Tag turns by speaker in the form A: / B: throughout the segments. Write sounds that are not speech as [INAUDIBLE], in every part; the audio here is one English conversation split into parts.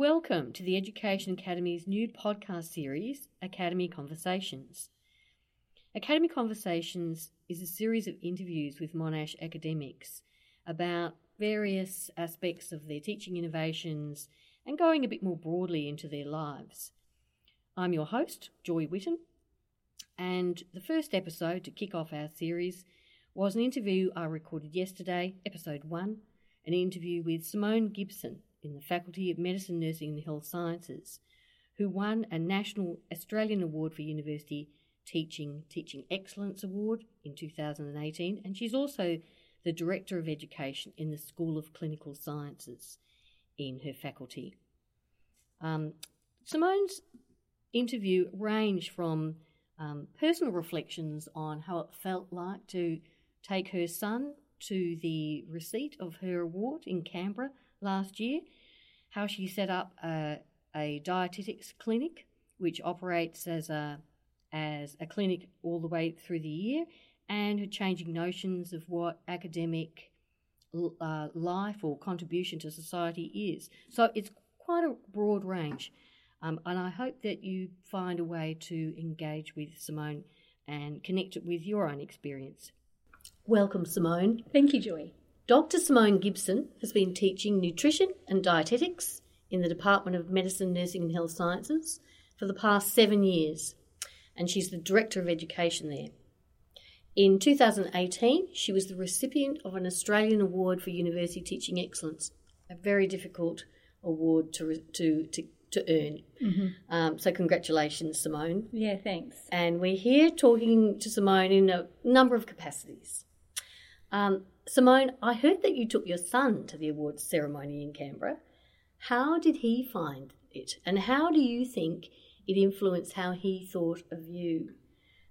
A: Welcome to the Education Academy's new podcast series, Academy Conversations. Academy Conversations is a series of interviews with Monash academics about various aspects of their teaching innovations and going a bit more broadly into their lives. I'm your host, Joy Whitton, and the first episode to kick off our series was an interview I recorded yesterday, episode one, an interview with Simone Gibson in the Faculty of Medicine, Nursing and Health Sciences, who won a National Australian Award for University Teaching Teaching Excellence Award in 2018, and she's also the Director of Education in the School of Clinical Sciences in her faculty. Um, Simone's interview ranged from um, personal reflections on how it felt like to take her son to the receipt of her award in Canberra last year, how she set up a, a dietetics clinic which operates as a as a clinic all the way through the year, and her changing notions of what academic uh, life or contribution to society is. So it's quite a broad range, um, and I hope that you find a way to engage with Simone and connect it with your own experience. Welcome, Simone.
B: Thank you, Joy.
A: Dr. Simone Gibson has been teaching nutrition and dietetics in the Department of Medicine, Nursing and Health Sciences for the past seven years, and she's the Director of Education there. In 2018, she was the recipient of an Australian Award for University Teaching Excellence, a very difficult award to, to, to, to earn. Mm-hmm. Um, so, congratulations, Simone.
B: Yeah, thanks.
A: And we're here talking to Simone in a number of capacities. Um, Simone, I heard that you took your son to the awards ceremony in Canberra. How did he find it? And how do you think it influenced how he thought of you?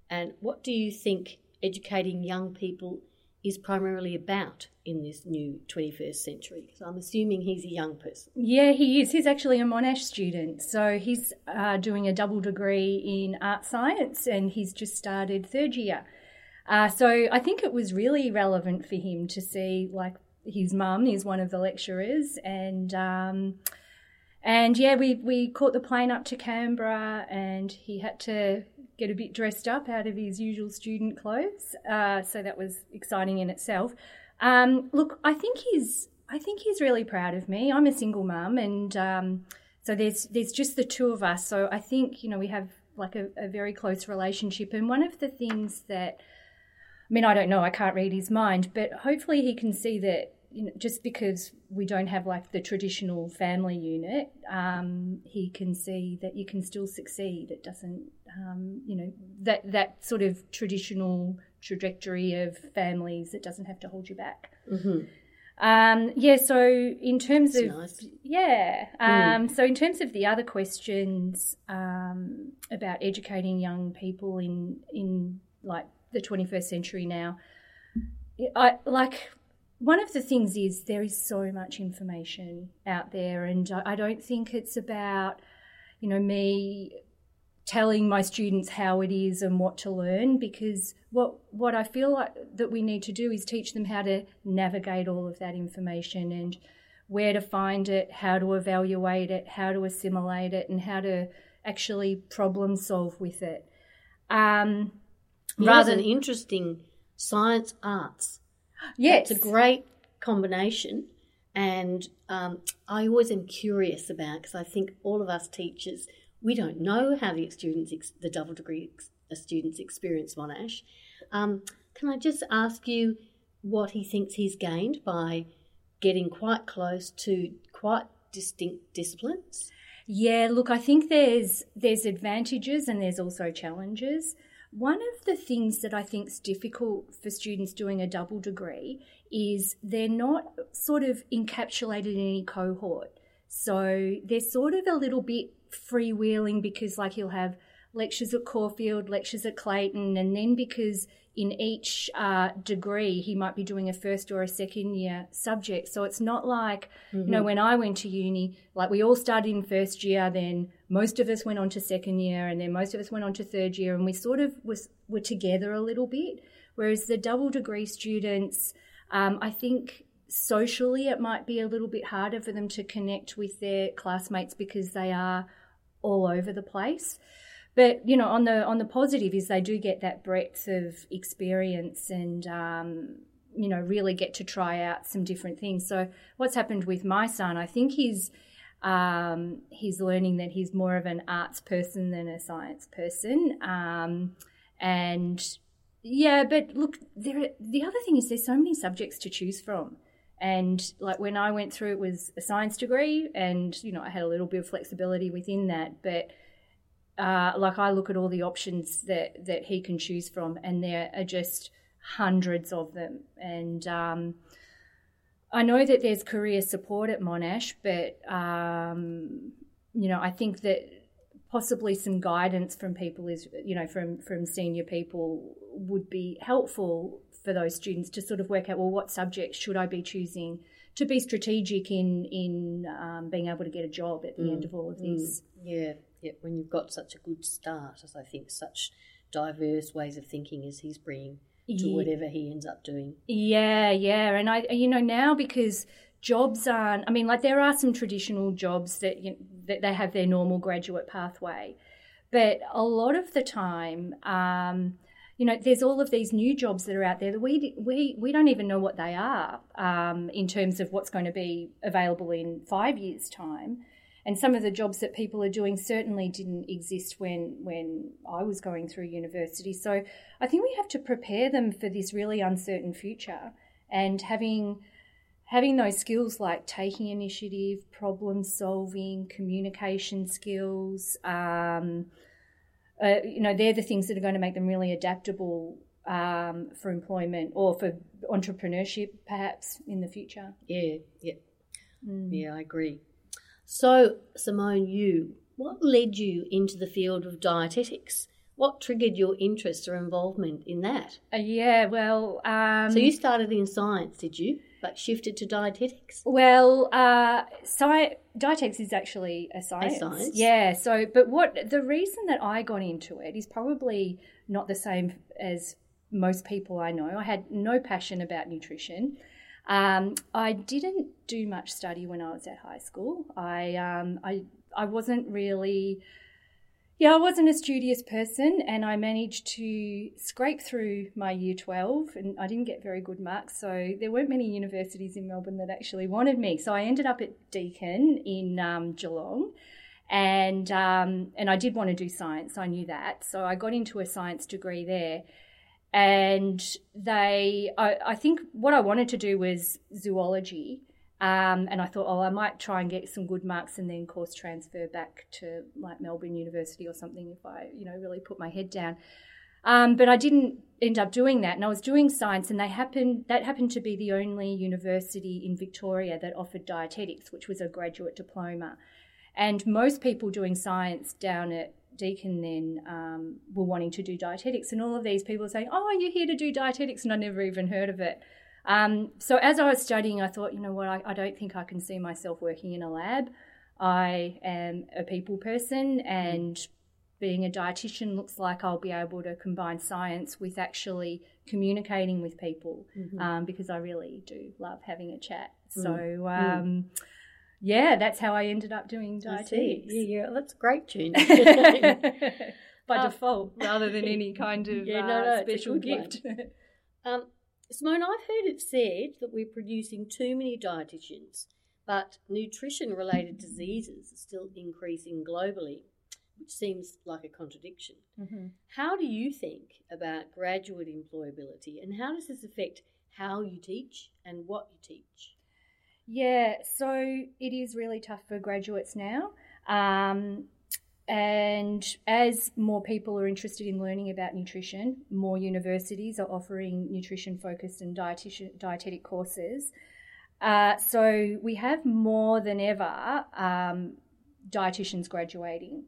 A: And what do you think educating young people is primarily about in this new 21st century? So I'm assuming he's a young person.
B: Yeah, he is. He's actually a Monash student. So he's uh, doing a double degree in art science and he's just started third year. Uh, so I think it was really relevant for him to see, like, his mum is one of the lecturers, and um, and yeah, we we caught the plane up to Canberra, and he had to get a bit dressed up out of his usual student clothes. Uh, so that was exciting in itself. Um, look, I think he's I think he's really proud of me. I'm a single mum, and um, so there's there's just the two of us. So I think you know we have like a, a very close relationship. And one of the things that I mean, I don't know, I can't read his mind, but hopefully he can see that you know, just because we don't have like the traditional family unit, um, he can see that you can still succeed. It doesn't, um, you know, that that sort of traditional trajectory of families. It doesn't have to hold you back. Mm-hmm. Um, yeah. So in terms
A: That's
B: of
A: nice.
B: yeah, mm. so in terms of the other questions um, about educating young people in in like the 21st century now. I like one of the things is there is so much information out there, and I don't think it's about you know me telling my students how it is and what to learn because what what I feel like that we need to do is teach them how to navigate all of that information and where to find it, how to evaluate it, how to assimilate it, and how to actually problem solve with it. Um,
A: rather than interesting science arts.
B: Yes.
A: It's a great combination. And um, I always am curious about because I think all of us teachers, we don't know how the students, the double degree students experience Monash. Um, can I just ask you what he thinks he's gained by getting quite close to quite distinct disciplines?
B: Yeah, look, I think there's there's advantages and there's also challenges. One of the things that I think is difficult for students doing a double degree is they're not sort of encapsulated in any cohort. So they're sort of a little bit freewheeling because, like, you'll have lectures at Caulfield, lectures at Clayton, and then because in each uh, degree he might be doing a first or a second year subject. So it's not like, mm-hmm. you know, mm-hmm. when I went to uni, like we all started in first year, then most of us went on to second year, and then most of us went on to third year, and we sort of was were together a little bit. Whereas the double degree students, um, I think socially it might be a little bit harder for them to connect with their classmates because they are all over the place. But you know, on the on the positive is they do get that breadth of experience and um, you know really get to try out some different things. So what's happened with my son? I think he's um, he's learning that he's more of an arts person than a science person, um, and yeah. But look, there. The other thing is there's so many subjects to choose from. And like when I went through, it was a science degree, and you know I had a little bit of flexibility within that. But uh, like I look at all the options that that he can choose from, and there are just hundreds of them. And um, I know that there's career support at Monash, but um, you know I think that possibly some guidance from people is you know from from senior people would be helpful for those students to sort of work out well what subjects should I be choosing to be strategic in in um, being able to get a job at the mm. end of all of this.
A: Mm. Yeah, yeah. When you've got such a good start, as I think such diverse ways of thinking as he's bringing to yeah. whatever he ends up doing.
B: Yeah, yeah, and I you know now because jobs aren't. I mean, like there are some traditional jobs that you know, that they have their normal graduate pathway, but a lot of the time. Um, you know, there's all of these new jobs that are out there that we we we don't even know what they are um, in terms of what's going to be available in five years' time. And some of the jobs that people are doing certainly didn't exist when when I was going through university. So I think we have to prepare them for this really uncertain future and having having those skills like taking initiative, problem solving, communication skills. Um, uh, you know, they're the things that are going to make them really adaptable um, for employment or for entrepreneurship, perhaps in the future.
A: Yeah, yeah, mm. yeah. I agree. So, Simone, you, what led you into the field of dietetics? What triggered your interest or involvement in that?
B: Uh, yeah, well, um,
A: so you started in science, did you? but shifted to dietetics?
B: Well, uh, sci- dietetics is actually a science.
A: A science.
B: Yeah. So, but what the reason that I got into it is probably not the same as most people I know. I had no passion about nutrition. Um, I didn't do much study when I was at high school. I um, I I wasn't really yeah, I wasn't a studious person and I managed to scrape through my year 12 and I didn't get very good marks. So there weren't many universities in Melbourne that actually wanted me. So I ended up at Deakin in um, Geelong and, um, and I did want to do science. I knew that. So I got into a science degree there. And they, I, I think what I wanted to do was zoology. Um, and I thought, oh, I might try and get some good marks and then course transfer back to like Melbourne University or something if I, you know, really put my head down. Um, but I didn't end up doing that, and I was doing science, and they happened that happened to be the only university in Victoria that offered dietetics, which was a graduate diploma. And most people doing science down at Deakin then um, were wanting to do dietetics, and all of these people saying, "Oh, you're here to do dietetics," and I never even heard of it. Um, so as I was studying, I thought, you know what, I, I, don't think I can see myself working in a lab. I am a people person, and being a dietitian looks like I'll be able to combine science with actually communicating with people mm-hmm. um, because I really do love having a chat. Mm. So. Mm. Yeah, that's how I ended up doing dietetics.
A: Yeah, yeah, that's great tune. [LAUGHS] [LAUGHS]
B: By um, default, rather than any [LAUGHS] kind of yeah, no, no, uh, special gift.
A: um, Simone, I've heard it said that we're producing too many dietitians, but nutrition related diseases are still increasing globally, which seems like a contradiction. Mm-hmm. How do you think about graduate employability and how does this affect how you teach and what you teach?
B: Yeah, so it is really tough for graduates now. Um, and as more people are interested in learning about nutrition, more universities are offering nutrition focused and dietitian, dietetic courses. Uh, so we have more than ever um, dietitians graduating.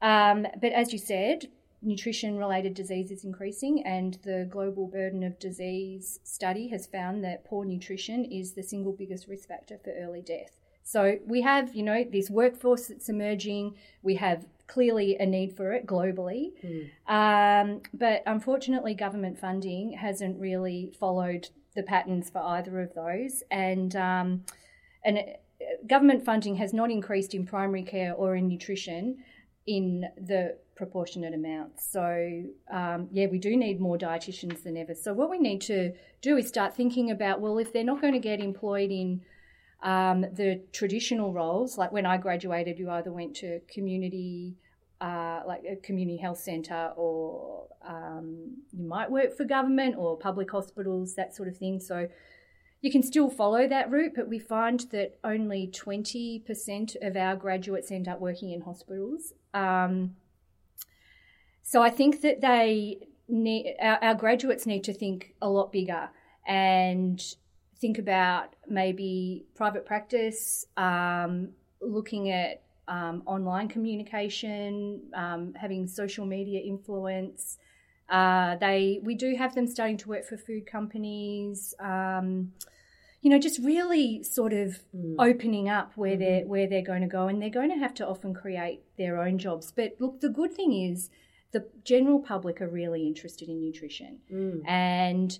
B: Um, but as you said, nutrition related disease is increasing, and the Global Burden of Disease study has found that poor nutrition is the single biggest risk factor for early death. So we have, you know, this workforce that's emerging. We have clearly a need for it globally. Mm. Um, but unfortunately, government funding hasn't really followed the patterns for either of those, and um, and government funding has not increased in primary care or in nutrition in the proportionate amounts. So, um, yeah, we do need more dietitians than ever. So, what we need to do is start thinking about well, if they're not going to get employed in um, the traditional roles, like when I graduated, you either went to community, uh, like a community health centre, or um, you might work for government or public hospitals, that sort of thing. So, you can still follow that route, but we find that only 20% of our graduates end up working in hospitals. Um, so I think that they need, our, our graduates need to think a lot bigger and think about maybe private practice, um, looking at um, online communication, um, having social media influence. Uh, they we do have them starting to work for food companies. Um, you know, just really sort of mm. opening up where mm-hmm. they're where they're going to go, and they're going to have to often create their own jobs. But look, the good thing is the general public are really interested in nutrition. Mm. And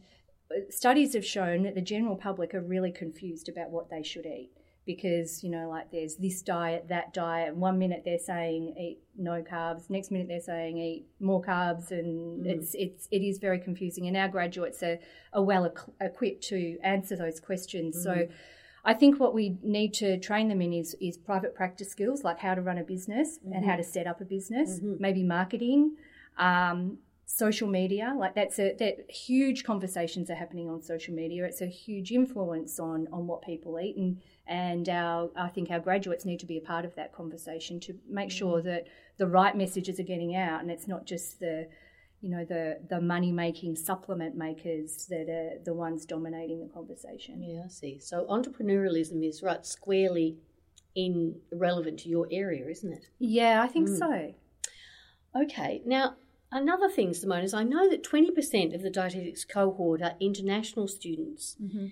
B: uh, studies have shown that the general public are really confused about what they should eat because, you know, like there's this diet, that diet. One minute they're saying eat no carbs, next minute they're saying eat more carbs. And mm. it's, it's, it is very confusing. And our graduates are, are well equipped to answer those questions. Mm. So, I think what we need to train them in is, is private practice skills, like how to run a business mm-hmm. and how to set up a business, mm-hmm. maybe marketing, um, social media. Like that's a that huge conversations are happening on social media. It's a huge influence on on what people eat, and and our I think our graduates need to be a part of that conversation to make mm-hmm. sure that the right messages are getting out, and it's not just the you know the the money making supplement makers that are the ones dominating the conversation.
A: Yeah, I see. So entrepreneurialism is right squarely in relevant to your area, isn't it?
B: Yeah, I think mm. so.
A: Okay, now another thing, Simone, is I know that twenty percent of the dietetics cohort are international students. Mm-hmm.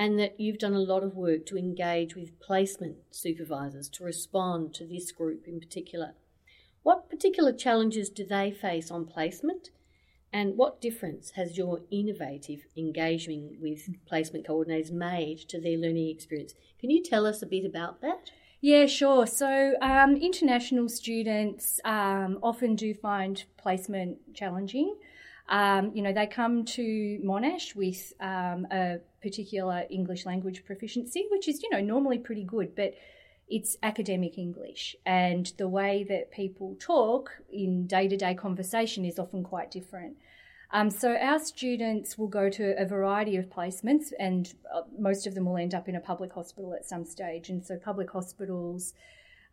A: And that you've done a lot of work to engage with placement supervisors to respond to this group in particular. What particular challenges do they face on placement? And what difference has your innovative engagement with placement coordinators made to their learning experience? Can you tell us a bit about that?
B: Yeah, sure. So, um, international students um, often do find placement challenging. Um, you know, they come to Monash with um, a particular English language proficiency, which is, you know, normally pretty good, but it's academic English. And the way that people talk in day to day conversation is often quite different. Um, so our students will go to a variety of placements, and uh, most of them will end up in a public hospital at some stage. And so public hospitals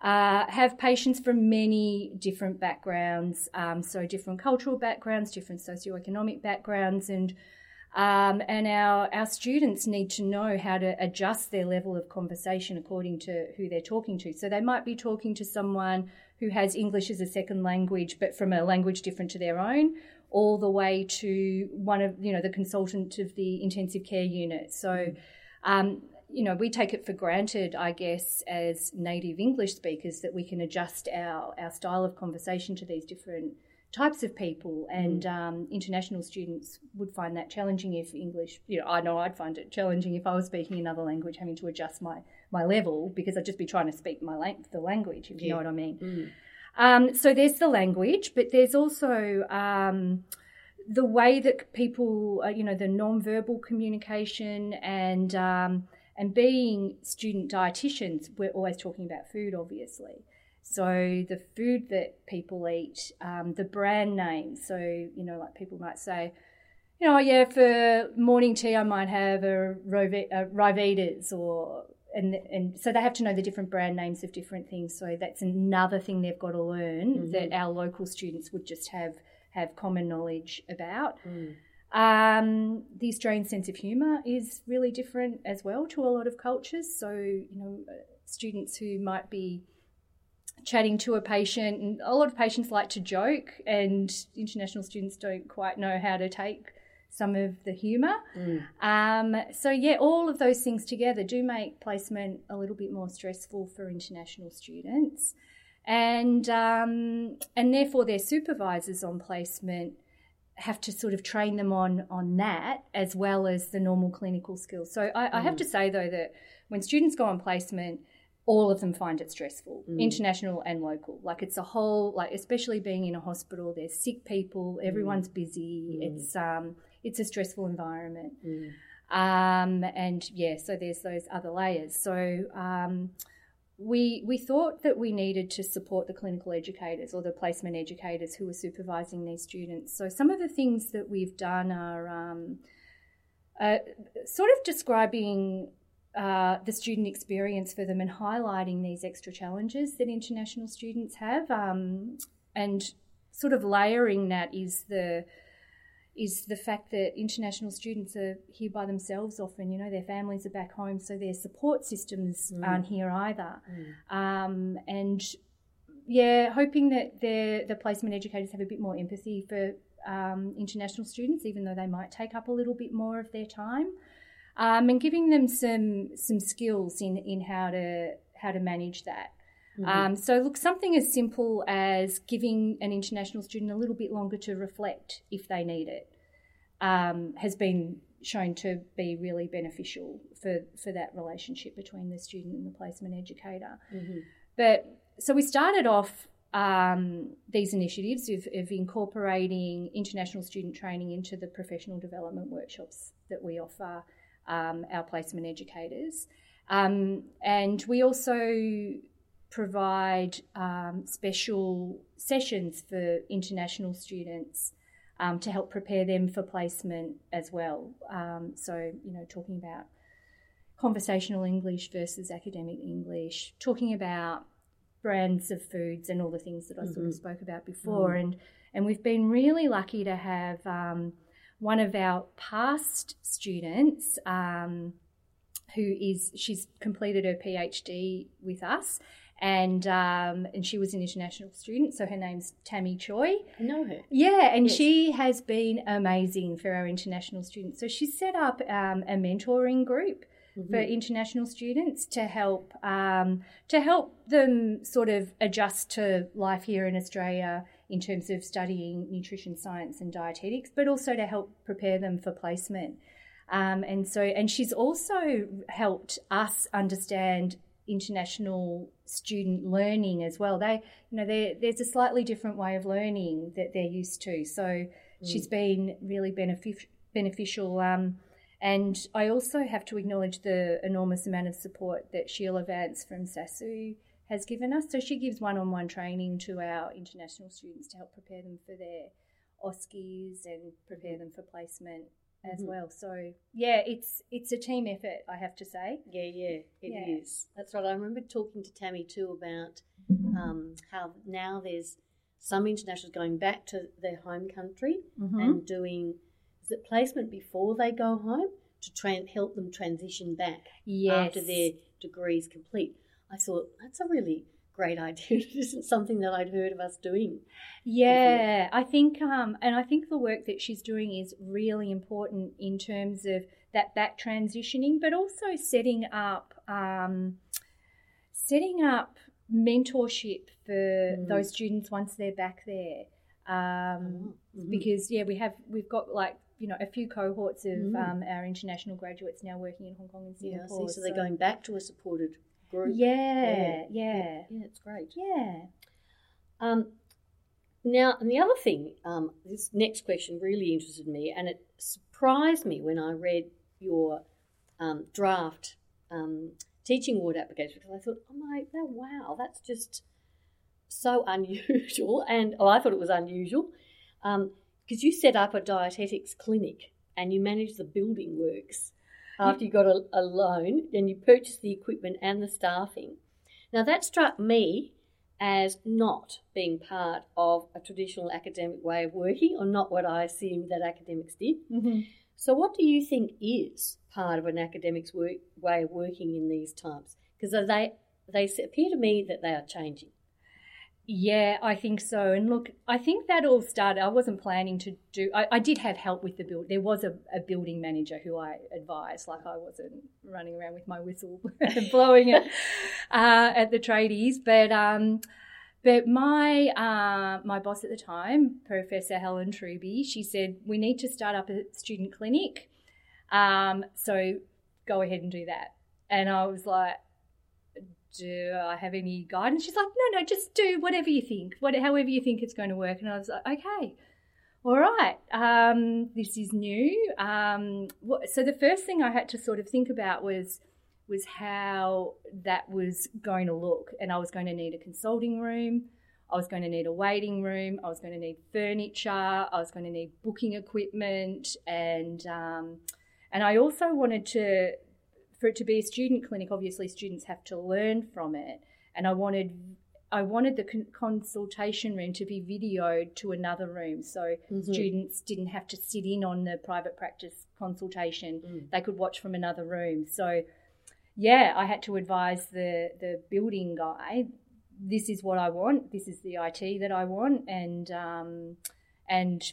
B: uh, have patients from many different backgrounds, um, so different cultural backgrounds, different socioeconomic backgrounds, and um, and our, our students need to know how to adjust their level of conversation according to who they're talking to. So they might be talking to someone who has English as a second language, but from a language different to their own, all the way to one of, you know, the consultant of the intensive care unit. So, um, you know, we take it for granted, I guess, as native English speakers that we can adjust our, our style of conversation to these different types of people, and mm. um, international students would find that challenging if English. You know, I know I'd find it challenging if I was speaking another language, having to adjust my my level because I'd just be trying to speak my lang- the language, if you know what I mean. Mm. Um, so there's the language, but there's also um, the way that people, uh, you know, the non-verbal communication and um, and being student dietitians, we're always talking about food, obviously. So the food that people eat, um, the brand names. So you know, like people might say, you know, yeah, for morning tea I might have a, Ryvitas or and and so they have to know the different brand names of different things. So that's another thing they've got to learn mm-hmm. that our local students would just have have common knowledge about. Mm. Um, the Australian sense of humour is really different as well to a lot of cultures. So you know, students who might be chatting to a patient, and a lot of patients like to joke, and international students don't quite know how to take some of the humour. Mm. Um, so, yeah, all of those things together do make placement a little bit more stressful for international students. And, um, and therefore, their supervisors on placement have to sort of train them on on that as well as the normal clinical skills. So I, mm. I have mm. to say though that when students go on placement, all of them find it stressful, mm. international and local. Like it's a whole like especially being in a hospital, there's sick people, everyone's mm. busy. Mm. It's um it's a stressful environment. Um and yeah, so there's those other layers. So um we we thought that we needed to support the clinical educators or the placement educators who were supervising these students. So some of the things that we've done are um, uh, sort of describing uh, the student experience for them and highlighting these extra challenges that international students have, um, and sort of layering that is the is the fact that international students are here by themselves often. You know, their families are back home, so their support systems mm. aren't here either. Mm. Um, and yeah, hoping that the the placement educators have a bit more empathy for um, international students, even though they might take up a little bit more of their time, um, and giving them some some skills in in how to how to manage that. Mm-hmm. Um, so, look, something as simple as giving an international student a little bit longer to reflect if they need it um, has been shown to be really beneficial for, for that relationship between the student and the placement educator. Mm-hmm. But so we started off um, these initiatives of, of, incorporating international student training into the professional development workshops that we offer um, our placement educators. Um, and we also provide um, special sessions for international students um, to help prepare them for placement as well. Um, so, you know, talking about conversational English versus academic English, talking about brands of foods and all the things that I mm-hmm. sort of mm-hmm. spoke about before. Mm-hmm. And, and we've been really lucky to have um, one of our past students um, who is, she's completed her PhD with us and um, and she was an international student, so her name's Tammy Choi.
A: I know her.
B: Yeah, and yes. she has been amazing for our international students. So she set up um, a mentoring group mm-hmm. for international students to help um, to help them sort of adjust to life here in Australia in terms of studying nutrition science and dietetics, but also to help prepare them for placement. Um, and so, and she's also helped us understand international student learning as well. They, you know, there's a slightly different way of learning that they're used to. So mm. she's been really benefic- beneficial. Um, and I also have to acknowledge the enormous amount of support that Sheila Vance from SASU has given us. So she gives one on one training to our international students to help prepare them for their OSCEs and prepare them for placement as mm-hmm. well. So yeah, it's it's a team effort, I have to say.
A: Yeah, yeah, it yeah. is. That's right. I remember talking to Tammy too about um, how now there's some internationals going back to their home country mm-hmm. and doing is it placement before they go home to help them transition back yes. after their degrees complete. I thought that's a really great [LAUGHS] idea. it isn't something that I'd heard of us doing.
B: Yeah, before. I think, um, and I think the work that she's doing is really important in terms of that back transitioning, but also setting up, um, setting up mentorship for mm. those students once they're back there. Um, oh, mm-hmm. Because yeah, we have we've got like you know a few cohorts of mm. um, our international graduates now working in Hong Kong and Singapore.
A: Yeah, so, so they're going back to a supported group.
B: Yeah, yeah, yeah,
A: yeah it's great.
B: Yeah.
A: Um, now, and the other thing, um, this next question really interested me, and it surprised me when I read your um, draft um, teaching award application because I thought, oh my, oh, wow, that's just so [LAUGHS] unusual. And oh, I thought it was unusual because um, you set up a dietetics clinic and you manage the building works after you got a, a loan then you purchased the equipment and the staffing. Now, that struck me as not being part of a traditional academic way of working or not what I assumed that academics did. Mm-hmm. So, what do you think is part of an academic's work, way of working in these times? Because they, they appear to me that they are changing.
B: Yeah, I think so. And look, I think that all started. I wasn't planning to do. I, I did have help with the build. There was a, a, building manager who I advised. Like I wasn't running around with my whistle [LAUGHS] blowing it uh, at the tradies. But um, But my uh, my boss at the time, Professor Helen Truby, she said we need to start up a student clinic. Um, so go ahead and do that. And I was like, do I have any guidance? She's like, no, no, just do whatever you think, what, however you think it's going to work. And I was like, okay, all right, um, this is new. Um, so the first thing I had to sort of think about was was how that was going to look, and I was going to need a consulting room. I was going to need a waiting room. I was going to need furniture. I was going to need booking equipment, and um, and I also wanted to for it to be a student clinic, obviously students have to learn from it, and I wanted I wanted the con- consultation room to be videoed to another room, so mm-hmm. students didn't have to sit in on the private practice consultation; mm. they could watch from another room. So, yeah, I had to advise the the building guy. This is what I want. This is the IT that I want, and um, and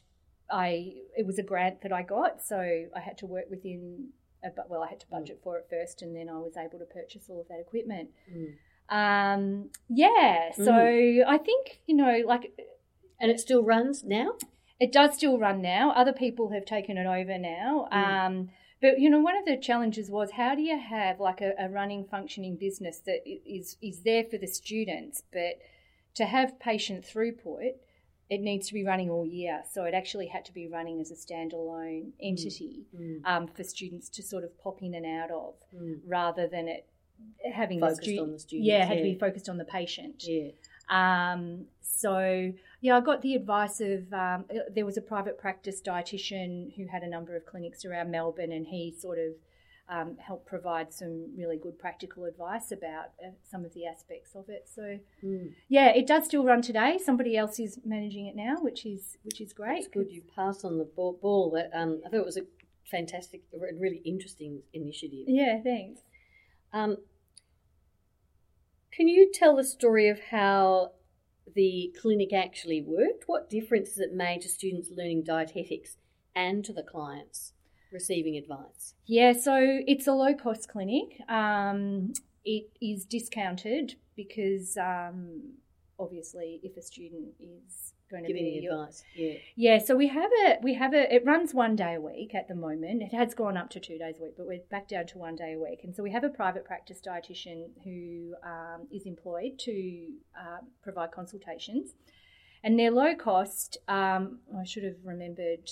B: I it was a grant that I got, so I had to work within but well, I had to mm. budget for it first, and then I was able to purchase all of that equipment. Mm. Um, yeah, so mm. I think you know, like,
A: and it still runs now.
B: It does still run now. Other people have taken it over now. Mm. Um, but you know, one of the challenges was how do you have like a, a running, functioning business that is is there for the students, but to have patient throughput it needs to be running all year. So it actually had to be running as a standalone entity mm. mm. um, for students to sort of pop in and out of, mm. rather than it having
A: focused
B: the, stu-
A: on the student.
B: Yeah, had yeah. to be focused on the patient.
A: Yeah.
B: Um, so yeah, I got the advice of um, there was a private practice dietitian who had a number of clinics around Melbourne, and he sort of um, help provide some really good practical advice about uh, some of the aspects of it. So, mm. yeah, it does still run today. Somebody else is managing it now, which is which is great.
A: It's good. You passed on the ball. ball. Um, I thought it was a fantastic, really interesting initiative.
B: Yeah, thanks.
A: Um, can you tell the story of how the clinic actually worked? What difference has it made to students learning dietetics and to the clients? Receiving advice?
B: Yeah, so it's a low cost clinic. Um, it is discounted because um, obviously, if a student is going to
A: giving be advice, yeah,
B: yeah. So we have a we have a it runs one day a week at the moment. It has gone up to two days a week, but we're back down to one day a week. And so we have a private practice dietitian who um, is employed to uh, provide consultations. And they're low cost. Um, I should have remembered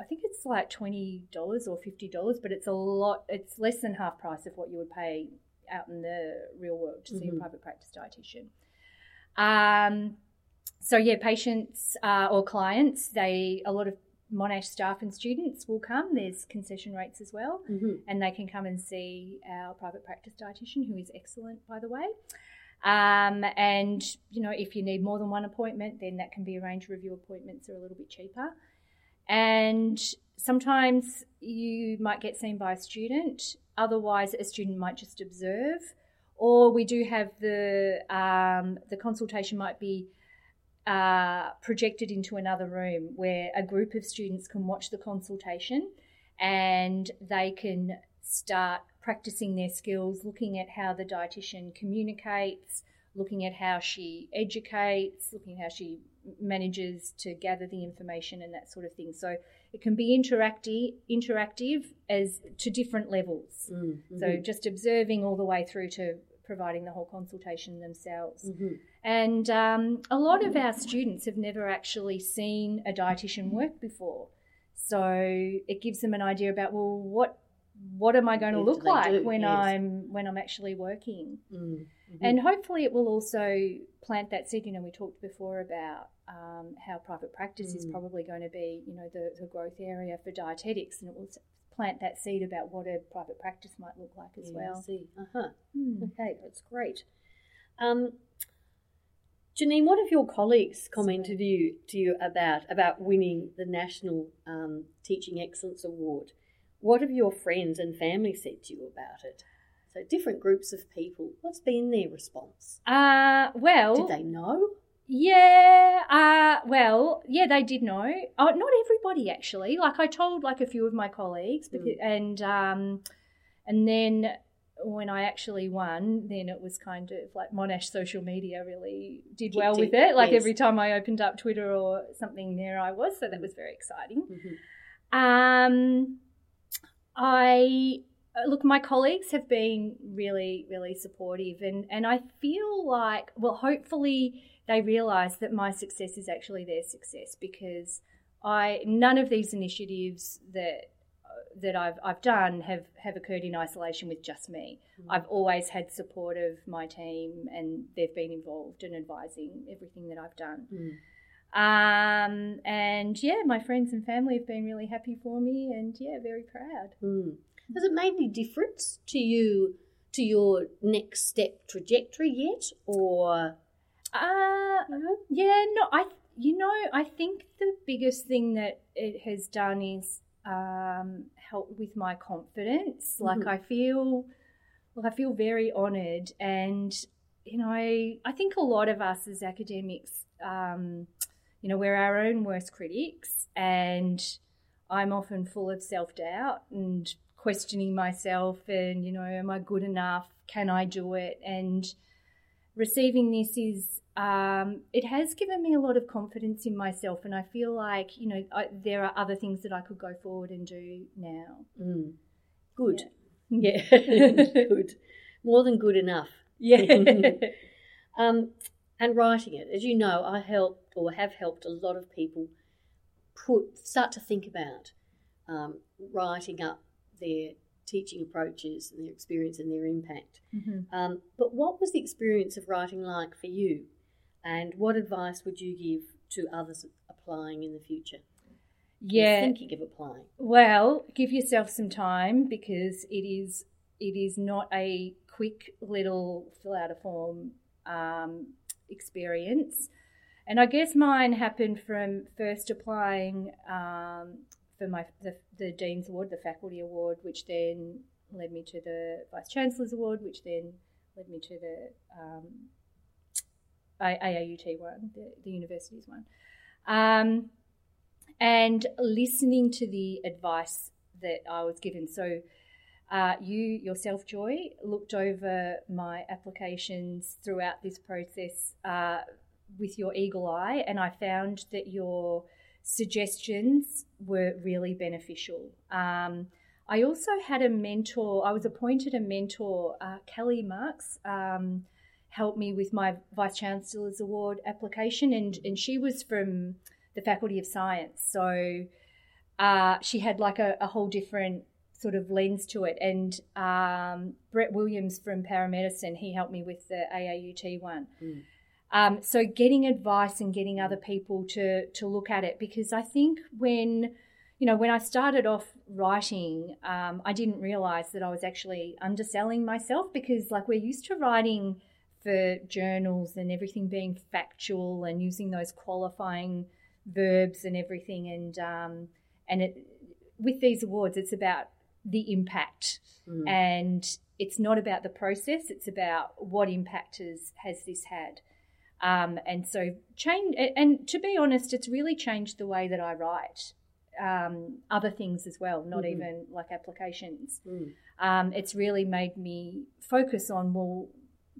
B: I think it's like twenty dollars or fifty dollars, but it's a lot. It's less than half price of what you would pay out in the real world to see mm-hmm. a private practice dietitian. Um, so yeah, patients uh, or clients, they a lot of Monash staff and students will come. There's concession rates as well, mm-hmm. and they can come and see our private practice dietitian, who is excellent, by the way. Um, and you know, if you need more than one appointment, then that can be arranged. Review appointments are a little bit cheaper. And sometimes you might get seen by a student, otherwise, a student might just observe. Or we do have the, um, the consultation might be uh, projected into another room where a group of students can watch the consultation and they can start practicing their skills, looking at how the dietitian communicates, looking at how she educates, looking at how she manages to gather the information and that sort of thing. So it can be interactive, interactive as to different levels. Mm, mm-hmm. So just observing all the way through to providing the whole consultation themselves. Mm-hmm. And um, a lot of our students have never actually seen a dietitian work before. So it gives them an idea about well, what what am I going to look like when yes. I'm when I'm actually working? Mm-hmm. And hopefully, it will also plant that seed. You know, we talked before about um, how private practice mm. is probably going to be, you know, the, the growth area for dietetics, and it will plant that seed about what a private practice might look like as yeah, well.
A: I see. Uh huh. Mm. Okay, that's great. Um, Janine, what have your colleagues commented to you, to you about about winning the National um, Teaching Excellence Award? What have your friends and family said to you about it? So different groups of people. What's been their response?
B: Uh well,
A: did they know?
B: Yeah, uh, well, yeah, they did know. Oh, not everybody actually. Like I told like a few of my colleagues, because, mm. and um, and then when I actually won, then it was kind of like Monash social media really did
A: Kicked
B: well with
A: in,
B: it. Like
A: yes.
B: every time I opened up Twitter or something, there I was. So that was very exciting.
A: Mhm.
B: Um, I uh, look, my colleagues have been really, really supportive, and and I feel like, well, hopefully they realise that my success is actually their success because I none of these initiatives that uh, that I've I've done have have occurred in isolation with just me.
A: Mm.
B: I've always had support of my team, and they've been involved in advising everything that I've done.
A: Mm.
B: Um, and yeah, my friends and family have been really happy for me, and yeah, very proud.
A: Mm. Has it made any difference to you to your next step trajectory yet, or
B: Uh,
A: you know?
B: yeah, no, I, you know, I think the biggest thing that it has done is um, help with my confidence. Like
A: Mhm.
B: I feel, like I feel very honoured, and you know, I, I think a lot of us as academics, um, you know, we're our own worst critics, and I'm often full of self doubt and questioning myself, and you know, am I good enough? Can I do it? And receiving this is um, it has given me a lot of confidence in myself, and I feel like you know I, there are other things that I could go forward and do now.
A: Mm. Good.
B: Yeah.
A: Yeah. [LAUGHS] good. More than good enough.
B: Yeah. [LAUGHS]
A: Um, and writing it, as you know, I helped or have helped a lot of people put start to think about um, writing up their teaching approaches and their experience and their impact.
B: Mhm.
A: Um, but what was the experience of writing like for you? And what advice would you give to others applying in the future?
B: Yeah.
A: thinking of applying.
B: Well, give yourself some time because it is it is not a quick little fill out a form um, experience. And I guess mine happened from first applying um, for my the, the dean's award, the faculty award, which then led me to the vice chancellor's award, which then led me to the um, AAUT one, the, the universities one. Um, and listening to the advice that I was given. So, uh, you yourself, Joy, looked over my applications throughout this process uh, with your eagle eye, and I found that your suggestions were really beneficial. Um, I also had a mentor, I was appointed a mentor, uh, Kelly Marks. Um, helped me with my vice chancellor's award application and, and she was from the faculty of science. So uh, she had like a, a whole different sort of lens to it. And um, brett williams from paramedicine he helped me with the aaut one.
A: Mm.
B: um, so getting advice and getting other people to to look at it because i think when you know when i started off writing um, i didn't realize that i was actually underselling myself because like we're used to writing for journals and everything being factual and using those qualifying verbs and everything and um, and it with these awards it's about the impact
A: Mm.
B: and it's not about the process it's about what impact has, has this had um, and so change and to be honest it's really changed the way that i write um, other things as well not
A: Mhm.
B: even like applications
A: Mm.
B: um, it's really made me focus on well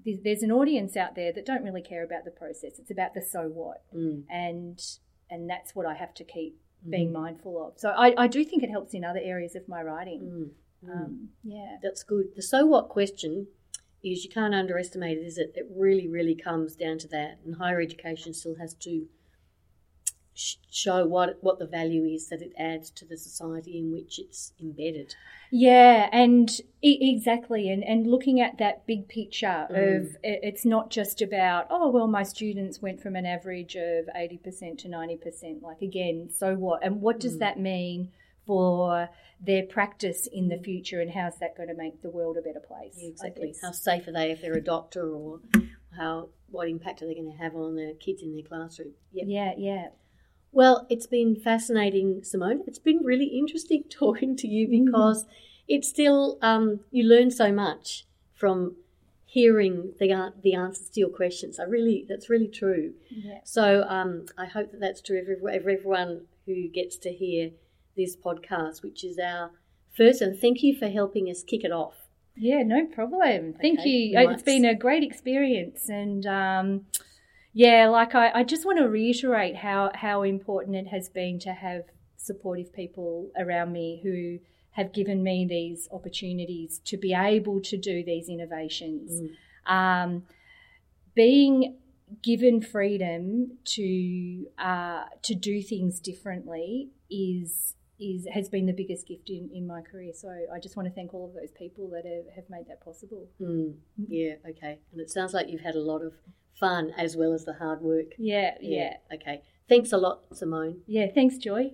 B: there's an audience out there that don't really care about the process it's about the so what
A: Mm.
B: and and that's what i have to keep being
A: Mhm.
B: mindful of so I, I do think it helps in other areas of my writing
A: Mm. Mm.
B: um, yeah
A: That's good. The so what question is you can't underestimate it, is it? It really, really comes down to that. And higher education still has to show what what the value is that it adds to the society in which it's embedded.
B: Yeah, and e- exactly, and and looking at that big picture
A: Mm.
B: of it's not just about oh well, my students went from an average of eighty percent to ninety percent. Like again, so what? And what does
A: Mm.
B: that mean for their practice in the future, and how's that going to make the world a better place? I
A: exactly. How safe are they if they're a doctor, or how what impact are they going to have on the kids in their classroom? Yep.
B: Yeah, yeah.
A: Well, it's been fascinating, Simone. It's been really interesting [LAUGHS] talking to you
B: Mm-hmm.
A: because it's still um, you learn so much from hearing the the answers to your questions. I really that's really true.
B: Yeah.
A: So um, I hope that that's true for everyone who gets to hear this podcast, which is our first. And thank you for helping us kick it off
B: Yeah, no problem. Thank
A: Okay,
B: you. It's been a great experience, and um, yeah, like I, I just want to reiterate how how important it has been to have supportive people around me who have given me these opportunities to be able to do these innovations.
A: Mm.
B: Um, being given freedom to uh, to do things differently is is has been the biggest gift in, in my career. So I just want to thank all of those people that have, have made that possible.
A: Mm. Yeah, okay. And it sounds like you've had a lot of fun as well as the hard work.
B: Yeah, yeah,
A: Okay. Thanks a lot, Simone.
B: yeah. Thanks, Joy.